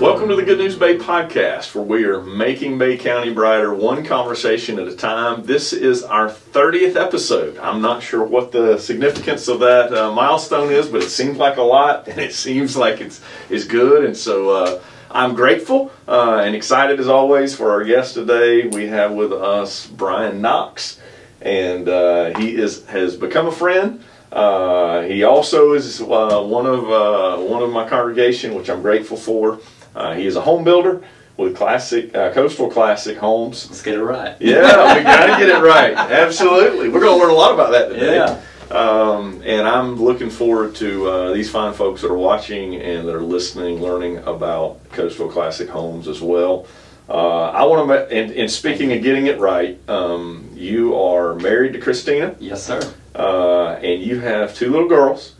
Welcome to the Good News Bay podcast, where we are making Bay County brighter one conversation at a time. This is our 30th episode. I'm not sure what the significance of that uh, milestone is, but it seems like a lot, and it seems like it's, it's good. And so uh, I'm grateful uh, and excited as always for our guest today. We have with us Brian Knox, and uh, he is has become a friend. Uh, he also is uh, one of one of my congregation, which I'm grateful for. Uh, he is a home builder with classic uh, coastal classic homes. Let's get it right. Yeah, we got to get it right. Absolutely, we're going to learn a lot about that today. Yeah. Um, and I'm looking forward to uh, these fine folks that are watching and that are listening, learning about coastal classic homes as well. Uh, I want to, and, and speaking of getting it right, um, you are married to Christina, Yes, sir. uh, and you have two little girls,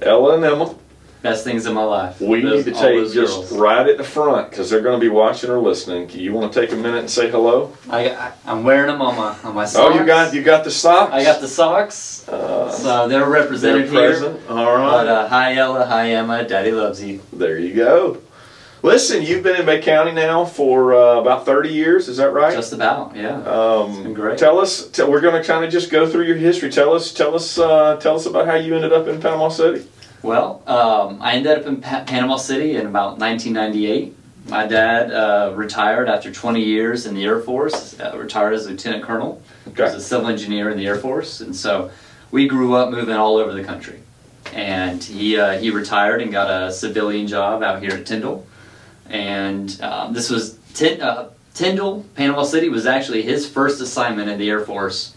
Ella and Emma. Best things in my life. We Those- need to take just girls. right at the front because they're going to be watching or listening. You want to take a minute and say hello? I, I, I'm wearing them on my on my socks. Oh, you got you got the socks. I got the socks, Uh, so they're they're represented here. All right. But uh, hi Ella, hi Emma, Daddy loves you. There you go. Listen, you've been in Bay County now for uh, about 30 years, is that right? Just about, yeah. um, been great. Tell us. Tell, we're going to kind of just go through your history. Tell us. Tell us. Uh, tell us about how you ended up in Panama City. Well, um, I ended up in pa- Panama City in about 1998. My dad uh, retired after 20 years in the Air Force. Uh, retired as a lieutenant colonel. He was a civil engineer in the Air Force, and so we grew up moving all over the country. And he uh, he retired and got a civilian job out here at Tyndall. And um, this was uh, Tyndall, Panama City, was actually his first assignment in the Air Force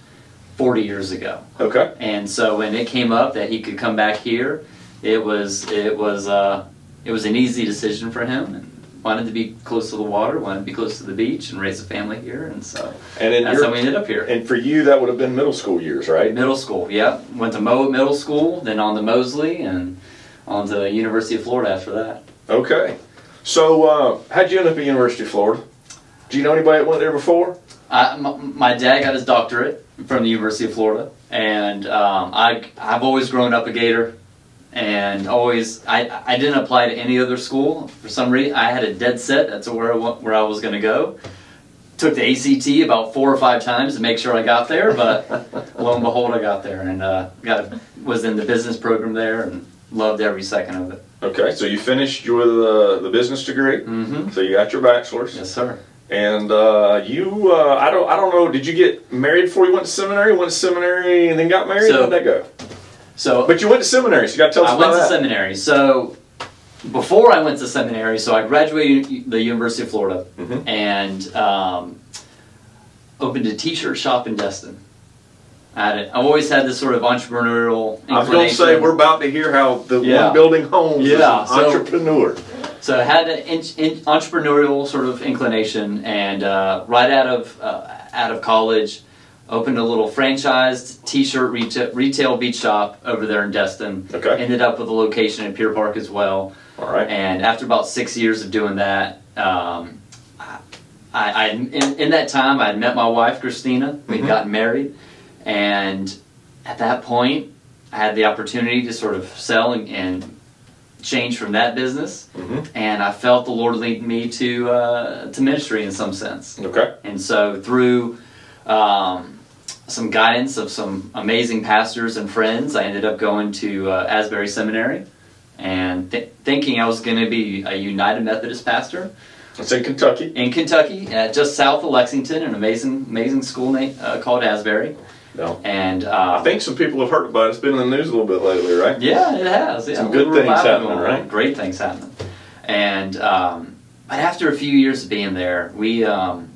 40 years ago. Okay. And so when it came up that he could come back here, it was it was uh, it was an easy decision for him. And wanted to be close to the water, wanted to be close to the beach, and raise a family here. And so And that's your how we ended up here. and for you, that would have been middle school years, right? Middle school, yeah. Went to Mowat Middle School, then on to Mosley, and on to University of Florida after that. Okay. So, uh, how'd you end up at University of Florida? Do you know anybody that went there before? I, my, my dad got his doctorate from the University of Florida, and um, I I've always grown up a Gator, and always I I didn't apply to any other school for some reason. I had a dead set. That's where I, where I was going to go. Took the ACT about four or five times to make sure I got there, but lo and behold, I got there and uh, got a, was in the business program there and loved every second of it. Okay, so you finished with uh, the business degree. Mm-hmm. So you got your bachelor's. Yes, sir. And uh, you, uh, I don't, I don't know. Did you get married before you went to seminary? Went to seminary and then got married. So- How'd that go? So But you went to seminary, so you got to tell us I about went to that. seminary. So before I went to seminary, so I graduated the University of Florida Mhm. and um, opened a T-shirt shop in Destin. I had it. I've always had this sort of entrepreneurial. I was going to say we're about to hear how the Yeah. one building homes is Yeah, an so- entrepreneur. So I had an in, in, entrepreneurial sort of inclination, and uh, right out of uh, out of college, opened a little franchised T-shirt retail, retail beach shop over there in Destin. Okay. Ended up with a location in Pier Park as well. All right. And after about six years of doing that, um, I, I in, in that time I had met my wife Christina. We'd Mhm. gotten married, and at that point, I had the opportunity to sort of sell and, and change from that business. hmm And I felt the Lord lead me to uh, to ministry in some sense. Okay. And so through um, some guidance of some amazing pastors and friends, I ended up going to uh, Asbury Seminary and th- thinking I was going to be a United Methodist pastor It's in Kentucky. in Kentucky, uh, just south of Lexington, an amazing amazing school name uh, called Asbury. No. And uh, I think some people have heard about it. It's been in the news a little bit lately, right? Yeah, it has. Yeah, Some good things happening, right? Great things happening. And um, but after a few years of being there, we, um,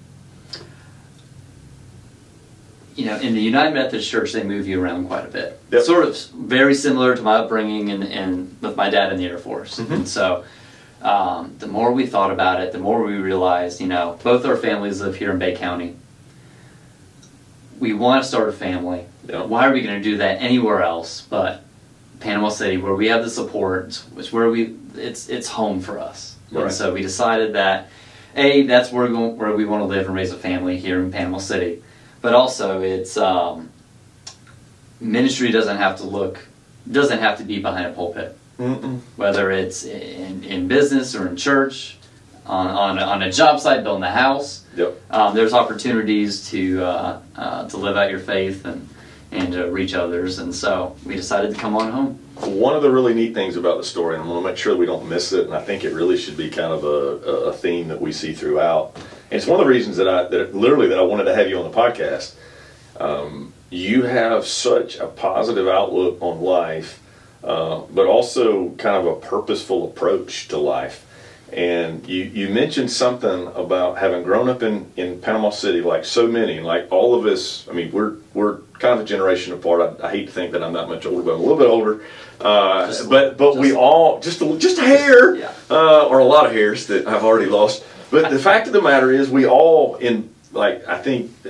you know, in the United Methodist Church, they move you around quite a bit. Yep. Sort of very similar to my upbringing and, and with my dad in the Air Force. Mhm. And so. Um, the more we thought about it, the more we realized, you know, both our families live here in Bay County. We want to start a family. Yeah. Why are we going to do that anywhere else but Panama City, where we have the support, which where we it's it's home for us. Right. And so we decided that a that's where we where we want to live and raise a family here in Panama City, but also it's um, ministry doesn't have to look doesn't have to be behind a pulpit, Mm-mm. whether it's in in business or in church. on, on, a, on a job site, building a house. Yep. Um, there's opportunities to uh, uh, to live out your faith and and to reach others, and so we decided to come on home. One of the really neat things about the story, and I want to make sure we don't miss it, and I think it really should be kind of a, a theme that we see throughout. And it's one of the reasons that I that literally that I wanted to have you on the podcast. Um, you have such a positive outlook on life, uh, but also kind of a purposeful approach to life. And you, you mentioned something about having grown up in, in Panama City, like so many, like all of us. I mean, we're we're kind of a generation apart. I, I hate to think that I'm that much older, but I'm a little bit older. Uh, Just- but but we all just a, just a hair, Yeah. uh, or a lot of hairs that I've already lost. But the fact of the matter is, we all in like I think uh,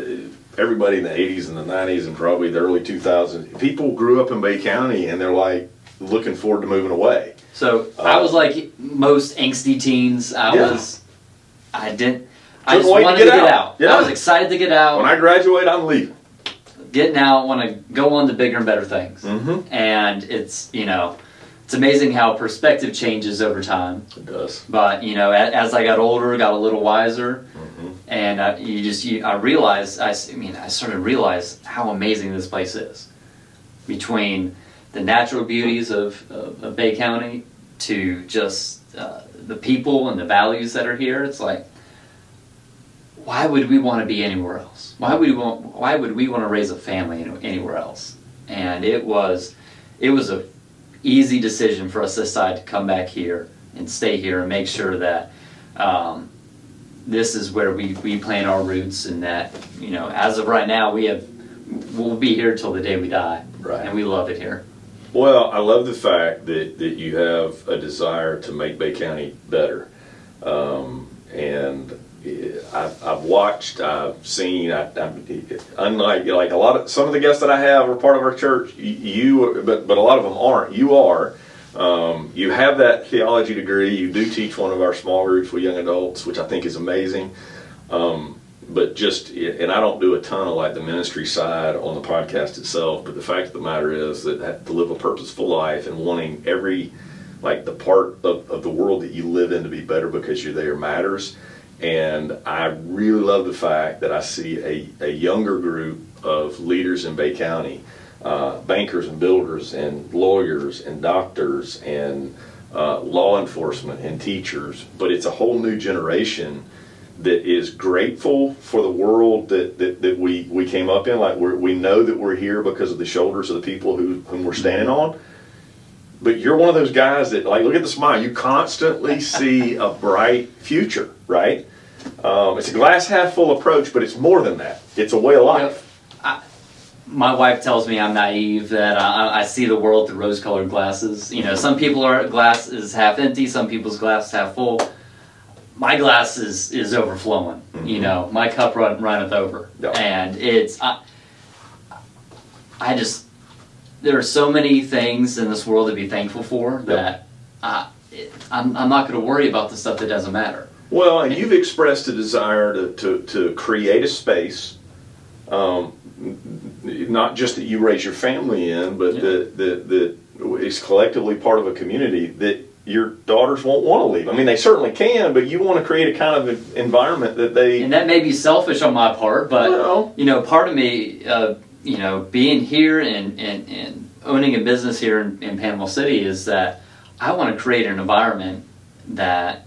everybody in the '80s and the '90s and probably the early 2000s, people grew up in Bay County and they're like looking forward to moving away. So I was like most angsty teens. I Yeah. was, I didn't. I just wait to wanted get to get out. out. Yeah. I was excited to get out. When I graduate, I'm leaving. getting out, want to go on to bigger and better things. Mm-hmm. And it's you know, it's amazing how perspective changes over time. It does. But you know, as, as I got older, got a little wiser, Mhm. and uh, you just you, I realized—I mean I started to realize how amazing this place is. Between the natural beauties of, of, of Bay County to just uh, the people and the values that are here, it's like why would we want to be anywhere else? Why would we want why would we want to raise a family anywhere else? And it was it was a easy decision for us to decide to come back here and stay here and make sure that um, this is where we, we plant our roots and that you know as of right now we have we'll be here till the day we die Right. and we love it here Well, I love the fact that, that you have a desire to make Bay County better. Um, and I've, I've watched, I've seen, I, I, unlike like a lot of some of the guests that I have are part of our church. You, but but a lot of them aren't. You are. Um, you have that theology degree. You do teach one of our small groups with young adults, which I think is amazing. Um, but just and I don't do a ton of like the ministry side on the podcast itself. But the fact of the matter is that to live a purposeful life and wanting every like the part of, of the world that you live in to be better because you're there matters. And I really love the fact that I see a, a younger group of leaders in Bay County, uh, bankers and builders and lawyers and doctors and uh, law enforcement and teachers. But it's a whole new generation that is grateful for the world that, that, that we, we came up in. Like we're, we know that we're here because of the shoulders of the people who, whom we're standing on. But you're one of those guys that like look at the smile. You constantly see a bright future, right? Um, it's a glass half full approach, but it's more than that. It's a way of life. my wife tells me I'm naive that I, I see the world through rose-colored glasses. You know, some people are glass is half empty, some people's glass is half full. My glass is is overflowing. You Mhm. know, my cup run, runneth over, Yeah. and it's I, I just there are so many things in this world to be thankful for that I, I'm, I'm not going to worry about the stuff that doesn't matter. Well, and you've expressed a desire to, to, to create a space, um, not just that you raise your family in, but Yeah. that, that, that is collectively part of a community that your daughters won't want to leave. I mean, they certainly can, but you want to create a kind of an environment that they. And that may be selfish on my part, but Well. you know, part of me, uh, you know, being here and, and, and owning a business here in, in Panama City is that I want to create an environment that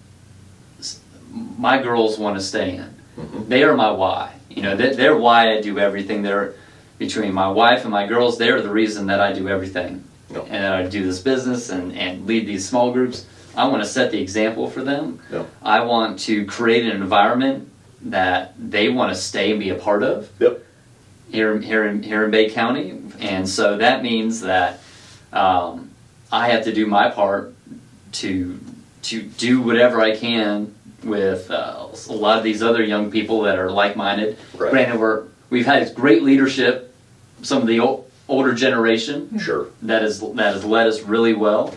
my girls want to stay in. Mhm. They are my why. You know, they, they're why I do everything. They're between my wife and my girls. They're the reason that I do everything, and that I do this business and, and lead these small groups. I want to set the example for them. I want to create an environment that they want to stay and be a part of. Yep. Here, here in here in Bay County, and so that means that um, I have to do my part to to do whatever I can with uh, a lot of these other young people that are like-minded. Right. Granted, we're we've had great leadership, some of the o- older generation Sure. that has that has led us really well.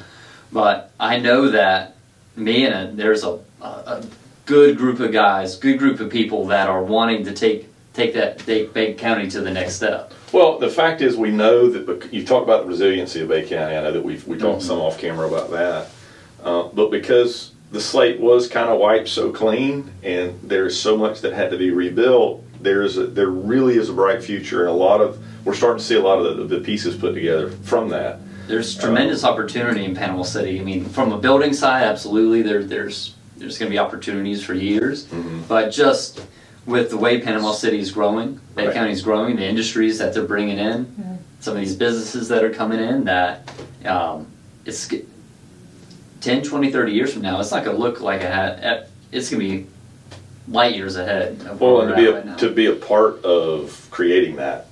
But I know that me and a, there's a, a, a good group of guys, good group of people that are wanting to take take that take Bay County to the next step. Well, the fact is, we know that you talk about the resiliency of Bay County. I know that we've we talked Mhm. some off camera about that, uh, but because the slate was kind of wiped so clean, and there's so much that had to be rebuilt. There's a, there really is a bright future, and a lot of we're starting to see a lot of the, the pieces put together from that. There's tremendous opportunity in Panama City. I mean, from a building side, absolutely. There, there's there's going to be opportunities for years, Mhm. but just with the way Panama City is growing, Bay Right. County is growing, the industries that they're bringing in, some of these businesses that are coming in, that um, it's g- 10, 20, 30 years from now, it's not going to look like it had. It's going to be light years ahead. Of Well, and to be a, right to be a part of creating that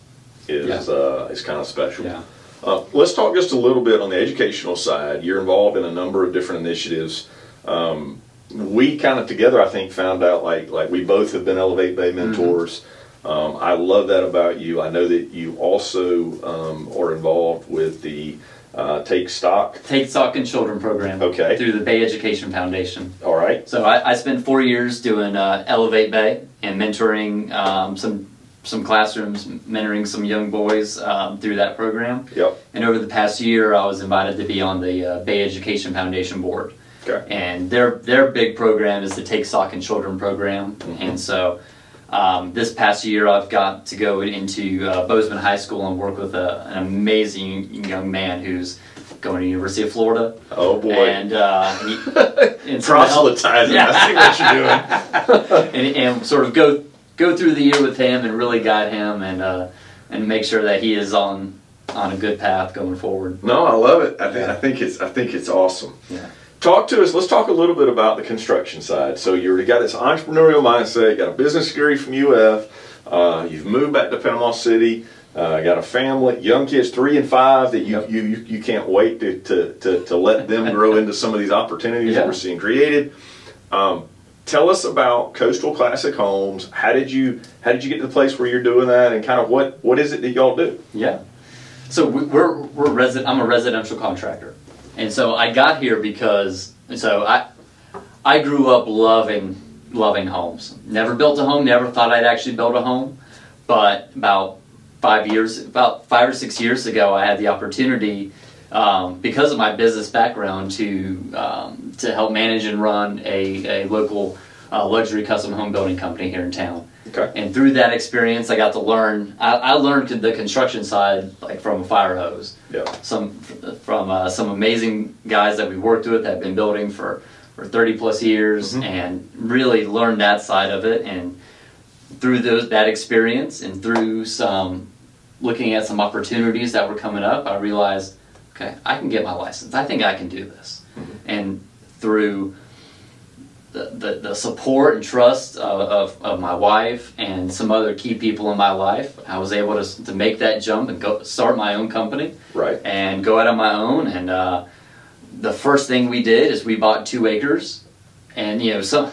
is Yeah. uh, is kind of special. yeah. Uh, let's talk just a little bit on the educational side. You're involved in a number of different initiatives. Um, we kind of together, I think, found out like like we both have been Elevate Bay mentors. Um, I love that about you. I know that you also um, are involved with the uh, Take Stock. Take Stock and Children program. Okay. Through the Bay Education Foundation. All right. So I, I spent four years doing uh, Elevate Bay and mentoring um, some some classrooms, mentoring some young boys um, through that program. Yep. And over the past year, I was invited to be on the uh, Bay Education Foundation board. Okay. And their their big program is the Take Stock in Children program. And so um, this past year, I've got to go into uh, Bozeman High School and work with a, an amazing young man who's going to University of Florida. Oh boy. And, uh, he, and so to help- Proselytizing. I see what you're doing. and, and sort of go go through the year with him and really guide him and uh, and make sure that he is on on a good path going forward. No, I love it. I think I think it's I think it's awesome. Yeah. Talk to us. Let's talk a little bit about the construction side. So you got this entrepreneurial mindset. You got a business degree from UF. Uh, you've moved back to Panama City. Uh, got a family, young kids, three and five, that you Yep. you, you, you can't wait to, to, to, to let them grow into some of these opportunities that we're seeing created. Um, tell us about Coastal Classic Homes. How did you how did you get to the place where you're doing that, and kind of what what is it that y'all do? Yeah. So we- we're we're resi- I'm a residential contractor, and so I got here because so I I grew up loving loving homes. Never built a home. Never thought I'd actually build a home, but about five years about five or six years ago, I had the opportunity. Um, because of my business background, to um, to help manage and run a, a local uh, luxury custom home building company here in town. Okay. And through that experience, I got to learn. I, I learned the construction side like from a fire hose. Yeah. Some from uh, some amazing guys that we worked with that have been building for for thirty plus years, Mhm. and really learned that side of it. And through those that experience, and through some looking at some opportunities that were coming up, I realized, okay, I can get my license. I think I can do this. And through the, the, the support and trust of, of, of my wife and some other key people in my life, I was able to, to make that jump and go start my own company Right. and go out on my own. And uh, the first thing we did is we bought two acres, and you know, some.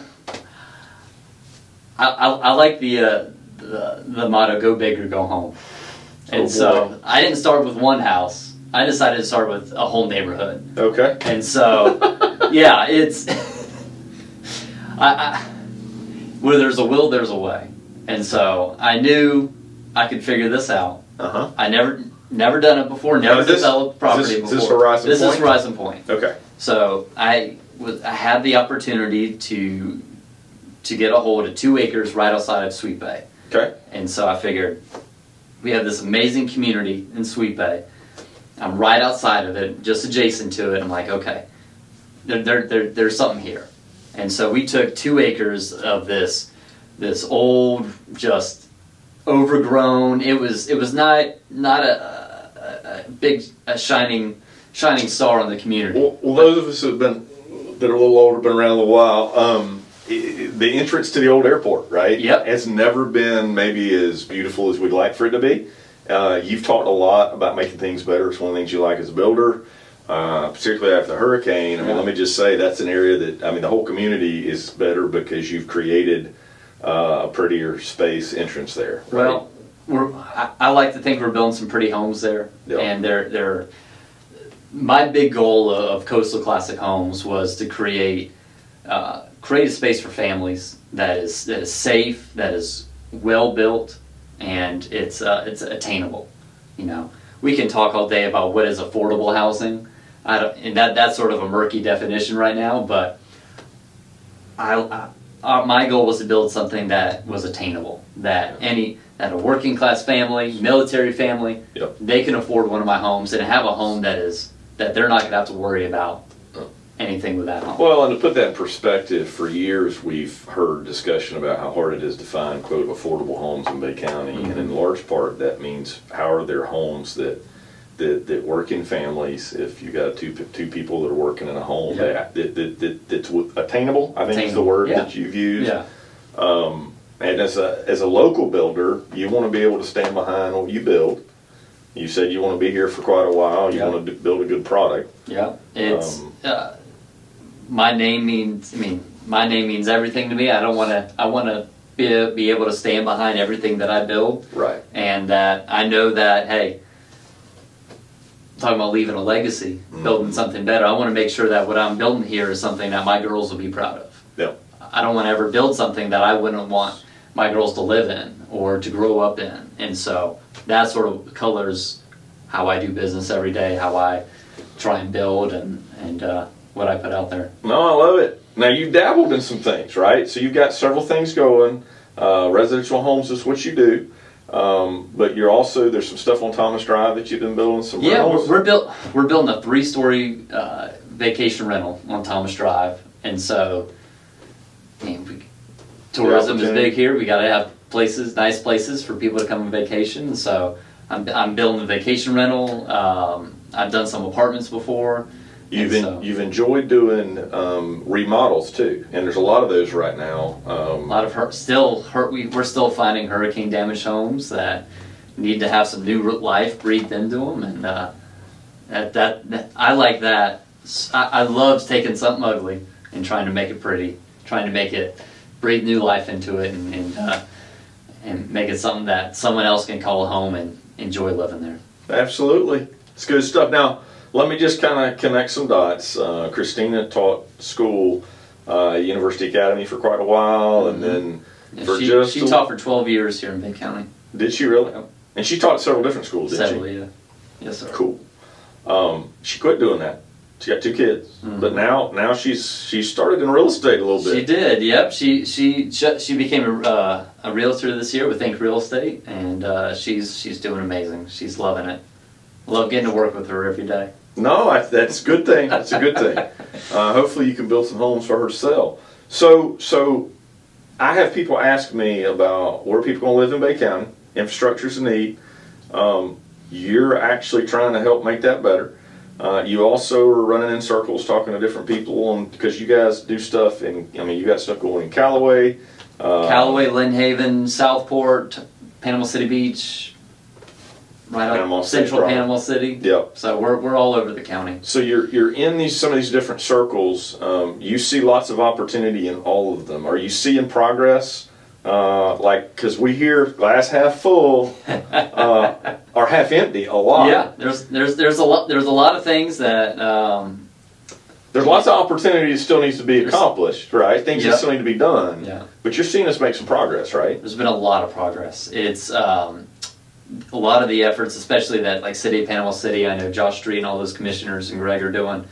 I, I, I like the, uh, the the motto "Go big or go home," and Oh, so. I didn't start with one house. I decided to start with a whole neighborhood. Okay. And so, yeah, it's. I, I, where there's a will, there's a way. And so I knew I could figure this out. Uh huh. I never, never done it before. Never is this- developed property is this- before. is this Horizon This Point? is Horizon Point. Okay. So I was, I had the opportunity to, to get a hold of two acres right outside of Sweet Bay. Okay. And so I figured we have this amazing community in Sweet Bay. I'm right outside of it, just adjacent to it. I'm like, okay, there, there, there, there's something here. And so we took two acres of this, this old, just overgrown. It was, it was not, not a, a, a big, a shining, shining star on the community. Well, well, those of us who've been that are a little older, been around a little while. Um, the entrance to the old airport, right? Yep. Has never been maybe as beautiful as we'd like for it to be. Uh, you've talked a lot about making things better. It's one of the things you like as a builder, uh, particularly after the hurricane. I mean, let me just say that's an area that I mean the whole community is better because you've created uh, a prettier space entrance there. right? Well, we're, I, I like to think we're building some pretty homes there, Yeah. and they're they're. My big goal of Coastal Classic Homes was to create uh, create a space for families that is that is safe, that is well built, and it's uh, it's attainable. You know, we can talk all day about what is affordable housing. I don't, and that that's sort of a murky definition right now, but I, I uh, my goal was to build something that was attainable, that any that a working class family, military family, Yep. they can afford one of my homes and have a home that is that they're not going to have to worry about Oh. anything with that home. Well, and to put that in perspective, for years we've heard discussion about how hard it is to find quote affordable homes in Bay County, and in large part that means how are there homes that that, that work in families. If you got two two people that are working in a home Yeah. that, that, that, that that's attainable, I think is the word yeah. that you've used. yeah, Um, and as a as a local builder, you want to be able to stand behind what you build. You said you want to be here for quite a while. You Yeah. want to build a good product. yeah. It's Um, uh, my name means. I mean, my name means everything to me. I don't want to. I want to be be able to stand behind everything that I build. Right. and that I know that hey, talking about leaving a legacy, Mhm. building something better. I want to make sure that what I'm building here is something that my girls will be proud of. Yep. I don't want to ever build something that I wouldn't want my girls to live in or to grow up in, and so that sort of colors how I do business every day, how I try and build, and and uh, what I put out there. No, I love it. Now you've dabbled in some things, right? So you've got several things going. Uh, residential homes is what you do, um, but you're also there's some stuff on Thomas Drive that you've been building. Some Yeah, we're, we're built. We're building a three-story uh, vacation rental on Thomas Drive, and so, I mean, we, tourism is big here. We got to have places, nice places for people to come on vacation. So, I'm, I'm building a vacation rental. Um, I've done some apartments before. You've en- so- you've enjoyed doing um, remodels too, and there's a lot of those right now. a Um, lot of hurt. Still, hurt. We, we're still finding hurricane damaged homes that need to have some new life breathed into them, and uh, that, that that I like that. I love taking something ugly and trying to make it pretty, trying to make it breathe new life into it, and and, uh, and make it something that someone else can call a home and enjoy living there. Absolutely. It's good stuff. Now, let me just kind of connect some dots. Uh, Christina taught school, uh, University Academy for quite a while, and then And For she just she taught for twelve years here in Bay County. did she really? And she taught several different schools, did she? Yeah. Yes, sir. Cool. Um, she quit doing that. She got two kids, Mhm. but now now she's she started in real estate a little bit. She did. Yep. She she she she became a, uh, a realtor this year with Think Real Estate, and uh, she's she's doing amazing. She's loving it. Love getting to work with her every day. No, I, that's a good thing. That's a good thing. Uh, hopefully, you can build some homes for her to sell. So so, I have people ask me about where people going to live in Bay County. Infrastructure's a need. Um, you're actually trying to help make that better. Uh, you also are running in circles talking to different people on because you guys do stuff in. I mean, you got stuff going in Callaway. Uh, Callaway, Lynn Haven, Southport, Panama City Beach, right Panama up City, central right. Panama City. Yep. So we're we're all over the county. So you're you're in these some of these different circles. Um, you see lots of opportunity in all of them. Are you seeing progress? Uh, like because we hear glass half full uh, or half empty a lot. Yeah, there's there's there's a lot there's a lot of things that um, There's lots of opportunity that still needs to be accomplished, right? Things Yeah. that still need to be done. yeah. But you're seeing us make some progress, right? There's been a lot of progress. It's um, a lot of the efforts, especially that like City of Panama City. I know Josh Street and all those commissioners and Greg are doing.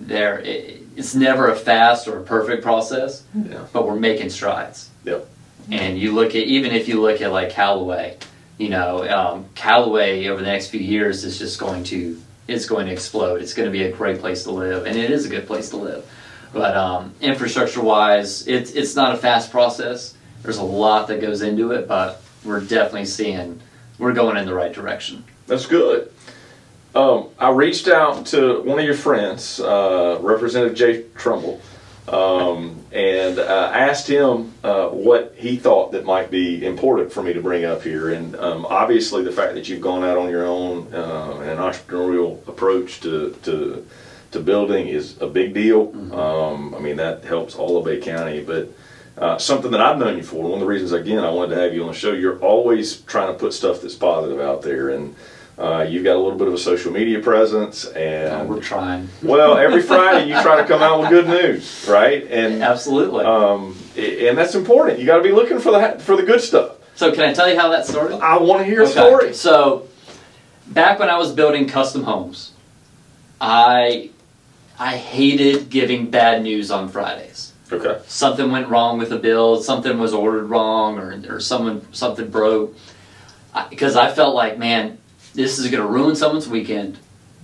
There, it, it's never a fast or a perfect process, Yeah. but we're making strides. Yep. And you look at even if you look at like Callaway, you know, um, Callaway over the next few years is just going to it's going to explode. It's going to be a great place to live, and it is a good place to live. But um, infrastructure wise, it's it's not a fast process. There's a lot that goes into it, but we're definitely seeing we're going in the right direction. That's good. Um, I reached out to one of your friends, uh, Representative Jay Trumbull, um, and uh, asked him uh, what he thought that might be important for me to bring up here. And um, obviously, the fact that you've gone out on your own uh, and an entrepreneurial approach to, to to building is a big deal. Um, I mean, that helps all of Bay County, but. Uh, something that I've known you for. One of the reasons, again, I wanted to have you on the show. You're always trying to put stuff that's positive out there, and uh, you've got a little bit of a social media presence. And we're trying. well, every Friday you try to come out with good news, right? And Absolutely. um, and that's important. You got to be looking for the for the good stuff. so can I tell you how that started? I want to hear a story. So, back when I was building custom homes, I I hated giving bad news on Fridays. Okay. something went wrong with the bill, something was ordered wrong, or, or someone something broke. Because I, felt like, man, this is going to ruin someone's weekend.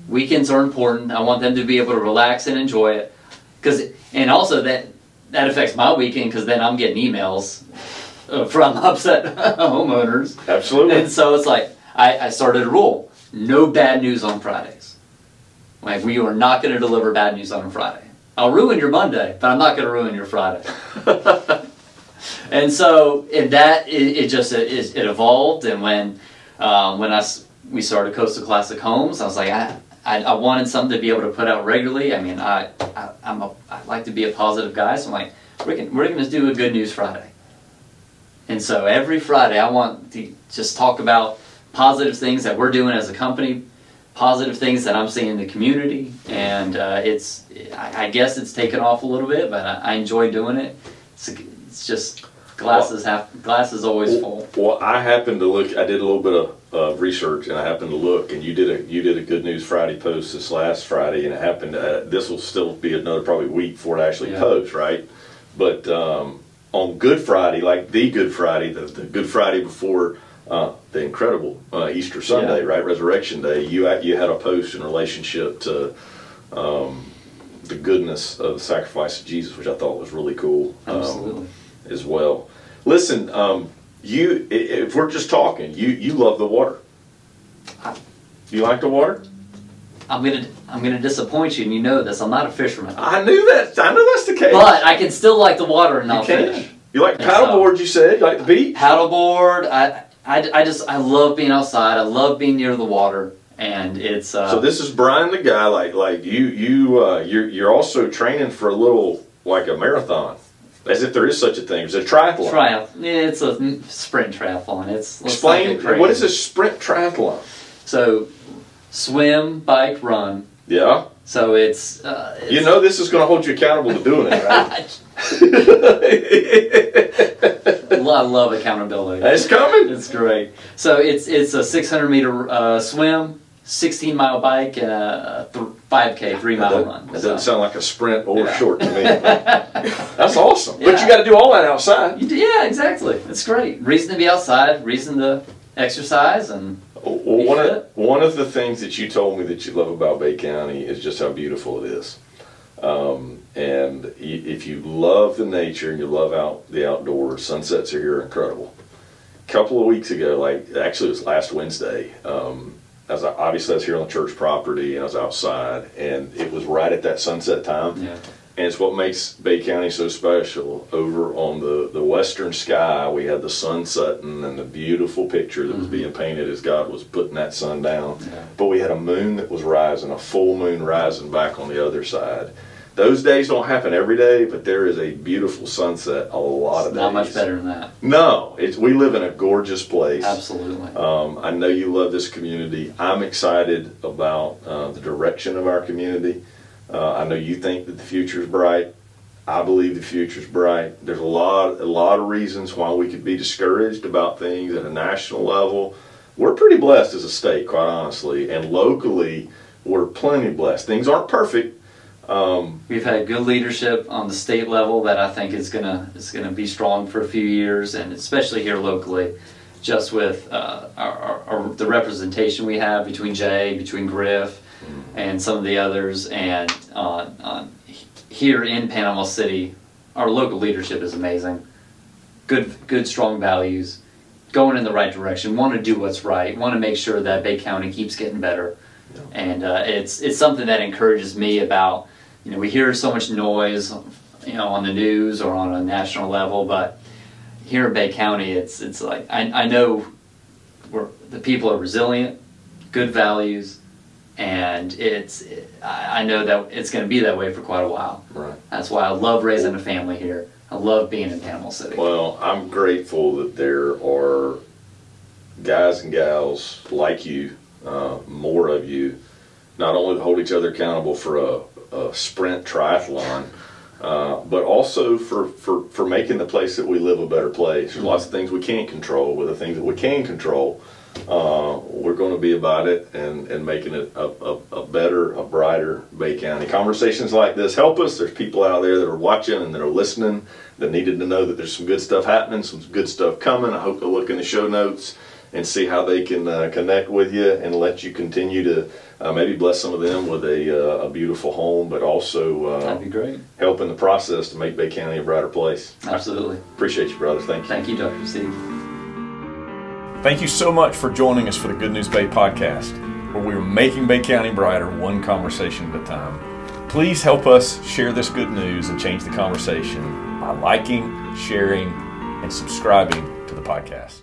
Weekends are important. I want them to be able to relax and enjoy it. Because and also that that affects my weekend because then I'm getting emails uh, from upset homeowners, Absolutely. and so it's like I, I started a rule: no bad news on Fridays. Like we are not going to deliver bad news on a Friday. I'll ruin your Monday, but I'm not going to ruin your Friday. and so in that it, it just it, it evolved, and when um, when I we started Coastal Classic Homes, I was like I. I, I wanted something to be able to put out regularly. I mean, I, I I'm a I like to be a positive guy, so I'm like, we're gonna, we're going to do a Good News Friday. And so every Friday, I want to just talk about positive things that we're doing as a company, positive things that I'm seeing in the community, and uh, it's I, I guess it's taken off a little bit, but I, I enjoy doing it. It's, it's just glasses half glasses always full. Well, I happened to look. I did a little bit of uh, research, and I happened to look. And you did a you did a Good News Friday post this last Friday, and it happened. To, uh, this will still be another probably week before it actually Yeah. posts, right? But um, on Good Friday, like the Good Friday, the, the Good Friday before uh, the incredible uh, Easter Sunday, Yeah. right, Resurrection Day, you had- you had a post in relationship to. Um, the goodness of the sacrifice of Jesus, which I thought was really cool. um, Absolutely. as well. Listen, um, you if we're just talking, you you love the water. You like the water? I'm gonna I'm gonna disappoint you, and you know this. I'm not a fisherman, I knew that. I know that's the case. but I can still like the water and not fish. You like Think so. You said you like the beach. Paddleboard. I, I I just I love being outside. I love being near the water, and it's uh, So this is Brian, the guy. Like like you you uh, you're you're also training for a little like a marathon, as if there is such a thing. It's a triathlon. triathlon. It's a sprint triathlon. It's Explain what is a sprint triathlon? So, swim, bike, run. Yeah, So it's, uh, it's you know this is going to hold you accountable to doing it, right? I love accountability. it's coming. It's great. So it's it's a 600 meter uh, swim, 16 mile bike, and a th- 5k three mile That, run. that So- doesn't sound like a sprint or Yeah. short to me. That's awesome. But you got to do all that outside. Do- yeah, exactly. It's great. Reason to be outside. Reason to exercise and Well, You one of, one of the things that you told me that you love about Bay County is just how beautiful it is. Um, and if you love the nature and you love out the outdoors, sunsets are here incredible. A couple of weeks ago, like actually it was last Wednesday, um, as I, obviously I was here on the church property and I was outside, and it was right at that sunset time. yeah. And it's what makes Bay County so special. Over on the, the western sky, we had the sun setting and the beautiful picture that was being painted as God was putting that sun down. Yeah. But we had a moon that was rising, a full moon rising back on the other side. Those days don't happen every day, but there is a beautiful sunset a lot of It's days. not much better than that. No, it's, we live in a gorgeous place. Absolutely. Um, I know you love this community. I'm excited about uh, the direction of our community. Uh, I know you think that the future is bright. I believe the future is bright. There's a lot, a lot of reasons why we could be discouraged about things at a national level. We're pretty blessed as a state, quite honestly, and locally, we're plenty blessed. Things aren't perfect. Um, We've had good leadership on the state level that I think is gonna is gonna be strong for a few years, and especially here locally, just with uh, our, our, our, the representation we have between Jay, between Griff, and some of the others, and on on here in Panama City, our local leadership is amazing. Good good strong values, going in the right direction. Want to do what's right. Want to make sure that Bay County keeps getting better, and uh, it's it's something that encourages me about you know, we hear so much noise, you know, on the news or on a national level, but here in Bay County, it's it's like I, I know we're the people are resilient, good values, and it's I, I know that it's going to be that way for quite a while. right. That's why I love raising a family here. I love being in Panama City. Well, I'm grateful that there are guys and gals like you, uh, more of you, not only to hold each other accountable for a, a sprint triathlon, uh, but also for, for, for making the place that we live a better place. There's lots of things we can't control, but the things that we can control, uh, we're going to be about it and, and making it a, a, a better, a brighter Bay County. Conversations like this help us. There's people out there that are watching and that are listening that needed to know that there's some good stuff happening, some good stuff coming. I hope they'll look in the show notes and see how they can uh, connect with you and let you continue to uh, maybe bless some of them with a, uh, a beautiful home, but also uh, That'd be great. help in the process to make Bay County a brighter place. Absolutely. Appreciate you, brother. Thank you. Thank you, Dr. Steve. Thank you so much for joining us for the Good News Bay podcast, where we are making Bay County brighter one conversation at a time. Please help us share this good news and change the conversation by liking, sharing, and subscribing to the podcast.